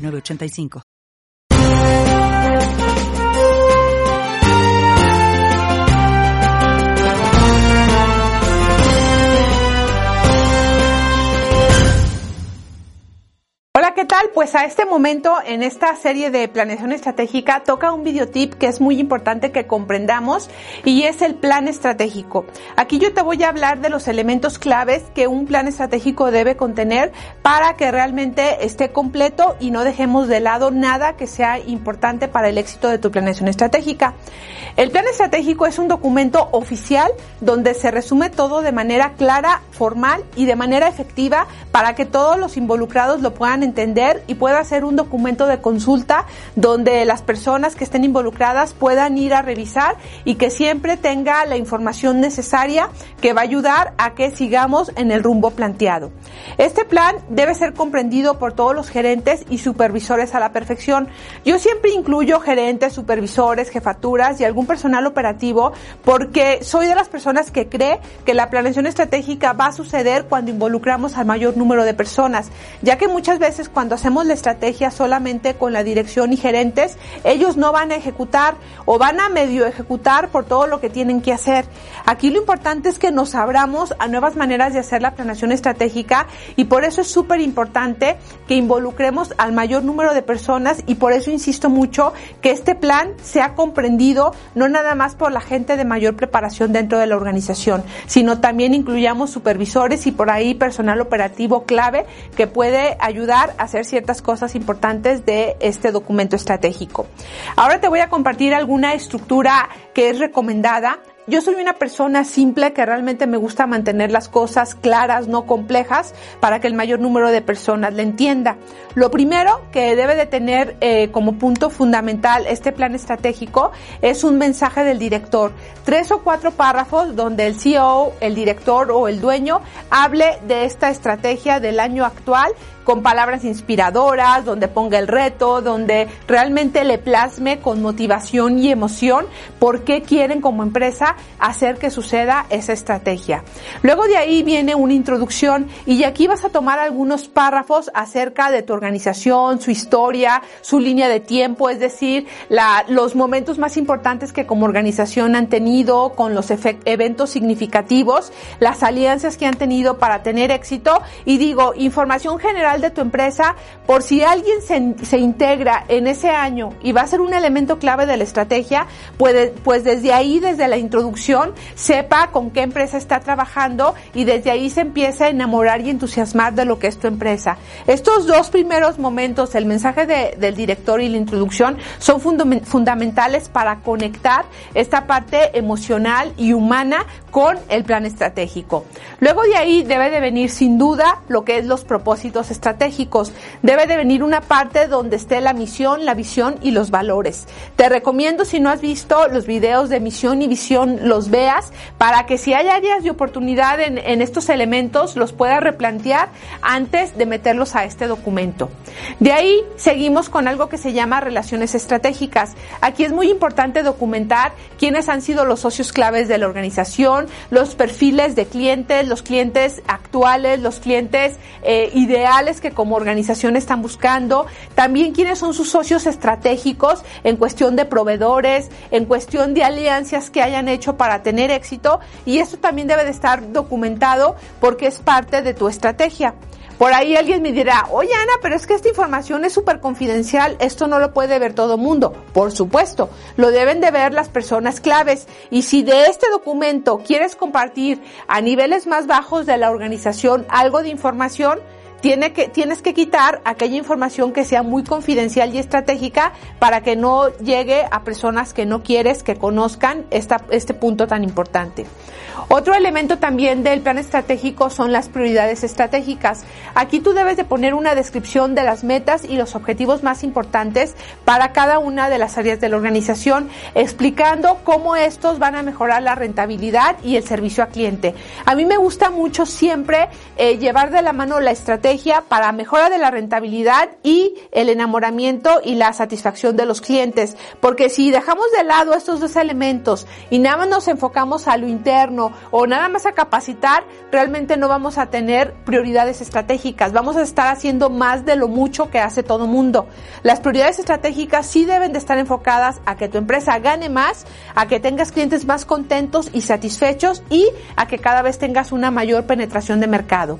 985. Pues a este momento en esta serie de planeación estratégica toca un videotip que es muy importante que comprendamos y es el plan estratégico. Aquí yo te voy a hablar de los elementos claves que un plan estratégico debe contener para que realmente esté completo y no dejemos de lado nada que sea importante para el éxito de tu planeación estratégica. El plan estratégico es un documento oficial donde se resume todo de manera clara, formal y de manera efectiva para que todos los involucrados lo puedan entender y pueda ser un documento de consulta donde las personas que estén involucradas puedan ir a revisar y que siempre tenga la información necesaria que va a ayudar a que sigamos en el rumbo planteado. Este plan debe ser comprendido por todos los gerentes y supervisores a la perfección. Yo siempre incluyo gerentes, supervisores, jefaturas y algún personal operativo porque soy de las personas que cree que la planeación estratégica va a suceder cuando involucramos al mayor número de personas, ya que muchas veces cuando hacemos la estrategia solamente con la dirección y gerentes, ellos no van a ejecutar o van a medio ejecutar por todo lo que tienen que hacer. Aquí lo importante es que nos abramos a nuevas maneras de hacer la planeación estratégica y por eso es súper importante que involucremos al mayor número de personas y por eso insisto mucho que este plan sea comprendido no nada más por la gente de mayor preparación dentro de la organización, sino también incluyamos supervisores y por ahí personal operativo clave que puede ayudar hacer ciertas cosas importantes de este documento estratégico. Ahora te voy a compartir alguna estructura que es recomendada yo soy una persona simple que realmente me gusta mantener las cosas claras, no complejas, para que el mayor número de personas le entienda. Lo primero que debe de tener eh, como punto fundamental este plan estratégico es un mensaje del director. Tres o cuatro párrafos donde el CEO, el director o el dueño hable de esta estrategia del año actual con palabras inspiradoras, donde ponga el reto, donde realmente le plasme con motivación y emoción por qué quieren como empresa hacer que suceda esa estrategia. Luego de ahí viene una introducción y aquí vas a tomar algunos párrafos acerca de tu organización, su historia, su línea de tiempo, es decir, los momentos más importantes que como organización han tenido con los eventos significativos, las alianzas que han tenido para tener éxito y digo, información general de tu empresa por si alguien se, se, integra en ese año y va a ser un elemento clave de la estrategia, puede, pues desde ahí, desde la introducción, sepa con qué empresa está trabajando y desde ahí se empieza a enamorar y entusiasmar de lo que es tu empresa. Estos dos primeros momentos, el mensaje de, del director y la introducción, son fundamentales para conectar esta parte emocional y humana con el plan estratégico. Luego de ahí debe de venir sin duda lo que es los propósitos estratégicos. Debe de venir una parte donde esté la misión, la visión y los valores. Te recomiendo si no has visto los videos de misión y visión los veas para que si hay áreas de oportunidad en, en estos elementos los puedas replantear antes de meterlos a este documento. De ahí seguimos con algo que se llama relaciones estratégicas. Aquí es muy importante documentar quiénes han sido los socios claves de la organización, los perfiles de clientes, los clientes actuales, los clientes eh, ideales que como organización están buscando, también quiénes son sus socios estratégicos en cuestión de proveedores, en cuestión de alianzas que hayan hecho para tener éxito y esto también debe de estar documentado porque es parte de tu estrategia. Por ahí alguien me dirá, oye Ana, pero es que esta información es súper confidencial, esto no lo puede ver todo el mundo. Por supuesto, lo deben de ver las personas claves. Y si de este documento quieres compartir a niveles más bajos de la organización algo de información, tienes que quitar aquella información que sea muy confidencial y estratégica para que no llegue a personas que no quieres que conozcan este punto tan importante. Otro elemento también del plan estratégico son las prioridades estratégicas. Aquí tú debes de poner una descripción de las metas y los objetivos más importantes para cada una de las áreas de la organización, explicando cómo estos van a mejorar la rentabilidad y el servicio al cliente. A mí me gusta mucho siempre eh, llevar de la mano la estrategia para mejora de la rentabilidad y el enamoramiento y la satisfacción de los clientes, porque si dejamos de lado estos dos elementos y nada más nos enfocamos a lo interno o nada más a capacitar, realmente no vamos a tener prioridades estratégicas, vamos a estar haciendo más de lo mucho que hace todo mundo. Las prioridades estratégicas sí deben de estar enfocadas a que tu empresa gane más, a que tengas clientes más contentos y satisfechos y a que cada vez tengas una mayor penetración de mercado.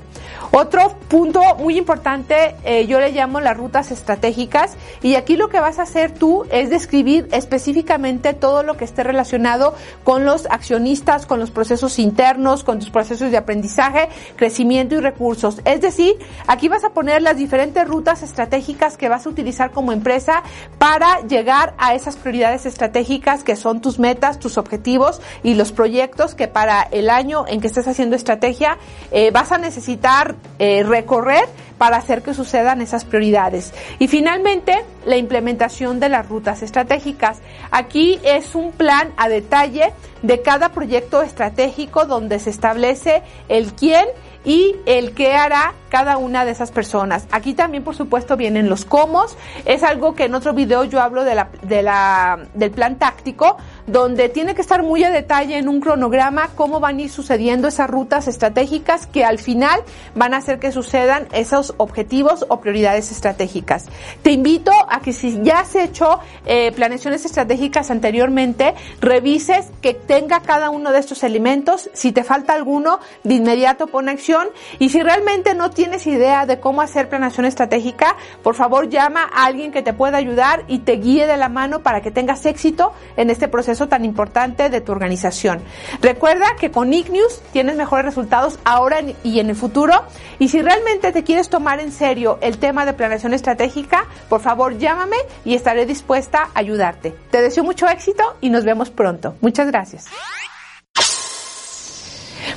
Otro punto muy importante, eh, yo le llamo las rutas estratégicas y aquí lo que vas a hacer tú es describir específicamente todo lo que esté relacionado con los accionistas, con los procesos internos, con tus procesos de aprendizaje, crecimiento y recursos. Es decir, aquí vas a poner las diferentes rutas estratégicas que vas a utilizar como empresa para llegar a esas prioridades estratégicas que son tus metas, tus objetivos y los proyectos que para el año en que estés haciendo estrategia eh, vas a necesitar eh, recorrer para hacer que sucedan esas prioridades. Y finalmente, la implementación de las rutas estratégicas. Aquí es un plan a detalle de cada proyecto estratégico donde se establece el quién y el qué hará cada una de esas personas. Aquí también, por supuesto, vienen los cómo. Es algo que en otro video yo hablo de la, de la, del plan táctico, donde tiene que estar muy a detalle en un cronograma cómo van a ir sucediendo esas rutas estratégicas que al final van a hacer que sucedan esos objetivos o prioridades estratégicas. Te invito a que si ya has hecho eh, planeaciones estratégicas anteriormente, revises que tenga cada uno de estos elementos. Si te falta alguno, de inmediato pon acción. Y si realmente no tienes idea de cómo hacer planeación estratégica, por favor llama a alguien que te pueda ayudar y te guíe de la mano para que tengas éxito en este proceso tan importante de tu organización. Recuerda que con Ignius tienes mejores resultados ahora y en el futuro. Y si realmente te quieres tomar en serio el tema de planeación estratégica, por favor llámame y estaré dispuesta a ayudarte. Te deseo mucho éxito y nos vemos pronto. Muchas gracias.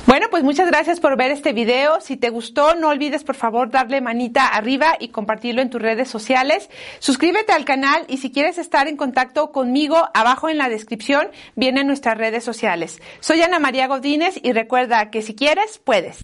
Bueno, pues muchas gracias por ver este video. Si te gustó, no olvides por favor darle manita arriba y compartirlo en tus redes sociales. Suscríbete al canal y si quieres estar en contacto conmigo, abajo en la descripción vienen nuestras redes sociales. Soy Ana María Godínez y recuerda que si quieres, puedes.